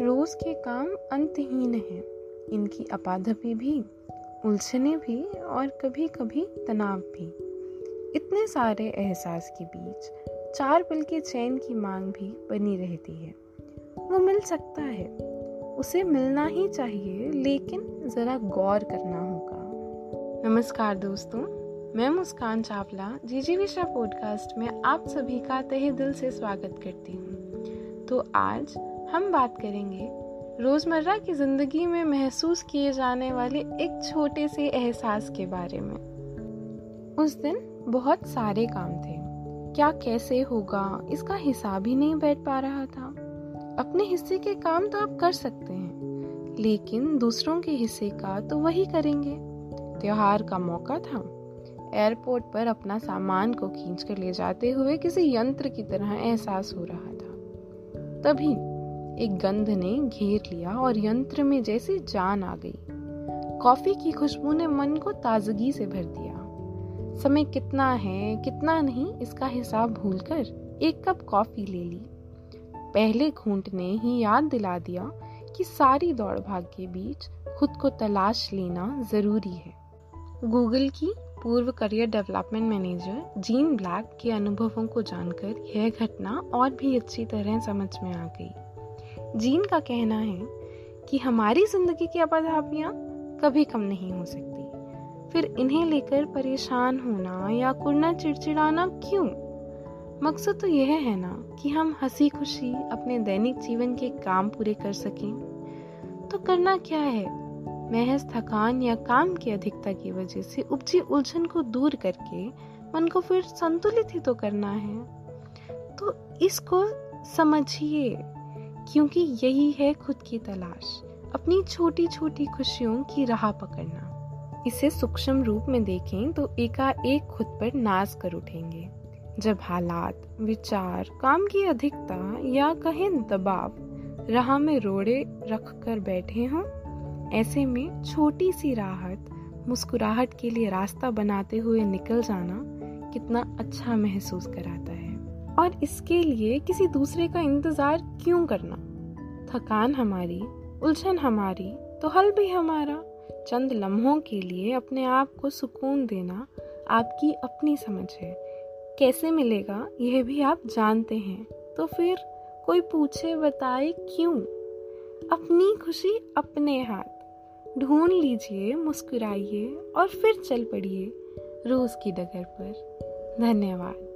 रोज के काम अंतहीन हैं। इनकी अपाधपी भी, उलझने भी और कभी कभी तनाव भी। इतने सारे एहसास के बीच, चार पल के चैन की मांग भी बनी रहती है। वो मिल सकता है। उसे मिलना ही चाहिए, लेकिन ज़रा गौर करना होगा। नमस्कार दोस्तों, मैं मुस्कान चावला जी जी विशा पॉडकास्ट में आप सभी का तहे दिल से स्वागत करती हूँ। तो आज हम बात करेंगे रोज़मर्रा की ज़िंदगी में महसूस किए जाने वाले एक छोटे से एहसास के बारे में। उस दिन बहुत सारे काम थे। क्या कैसे होगा, इसका हिसाब ही नहीं बैठ पा रहा था। अपने हिस्से के काम तो आप कर सकते हैं, लेकिन दूसरों के हिस्से का तो वही करेंगे। त्योहार का मौका था। एयरपोर्ट पर अपना सामान को खींच कर ले जाते हुए किसी यंत्र की तरह एहसास हो रहा था। तभी एक गंध ने घेर लिया और यंत्र में जैसी जान आ गई। कॉफ़ी की खुशबू ने मन को ताजगी से भर दिया। समय कितना है, कितना नहीं, इसका हिसाब भूलकर एक कप कॉफ़ी ले ली। पहले घूंट ने ही याद दिला दिया कि सारी दौड़ भाग के बीच खुद को तलाश लेना ज़रूरी है। गूगल की पूर्व career development manager Jean Black के अनुभवों को जानकर यह घटना और भी अच्छी तरह समझ में आ गई। जीन का कहना है कि हमारी ज़िंदगी की अपधापियाँ कभी कम नहीं हो सकती। फिर इन्हें लेकर परेशान होना या कुरना चिड़चिड़ाना क्यों? मकसद तो यह है ना कि हम हँसी खुशी अपने दैनिक जीवन के काम पूरे कर सकें। तो करना क्या है? महज थकान या काम की अधिकता की वजह से उपजी उलझन को दूर करके मन को फिर संतुलित ही तो करना है। तो इसको समझिए क्योंकि यही है खुद की तलाश, अपनी छोटी छोटी खुशियों की राह पकड़ना। इसे सूक्ष्म रूप में देखें तो एकाएक खुद पर नाज कर उठेंगे। जब हालात, विचार, काम की अधिकता या कहें दबाव राह में रोड़े रख कर बैठे हों, ऐसे में छोटी सी राहत, मुस्कुराहट के लिए रास्ता बनाते हुए निकल जाना कितना अच्छा महसूस कराता है। और इसके लिए किसी दूसरे का इंतज़ार क्यों करना? थकान हमारी, उलझन हमारी तो हल भी हमारा। चंद लम्हों के लिए अपने आप को सुकून देना आपकी अपनी समझ है। कैसे मिलेगा, यह भी आप जानते हैं। तो फिर कोई पूछे, बताए क्यों? अपनी खुशी अपने हाथ। ढूंढ लीजिए, मुस्कुराइए और फिर चल पड़िए रोज की डगर पर। धन्यवाद।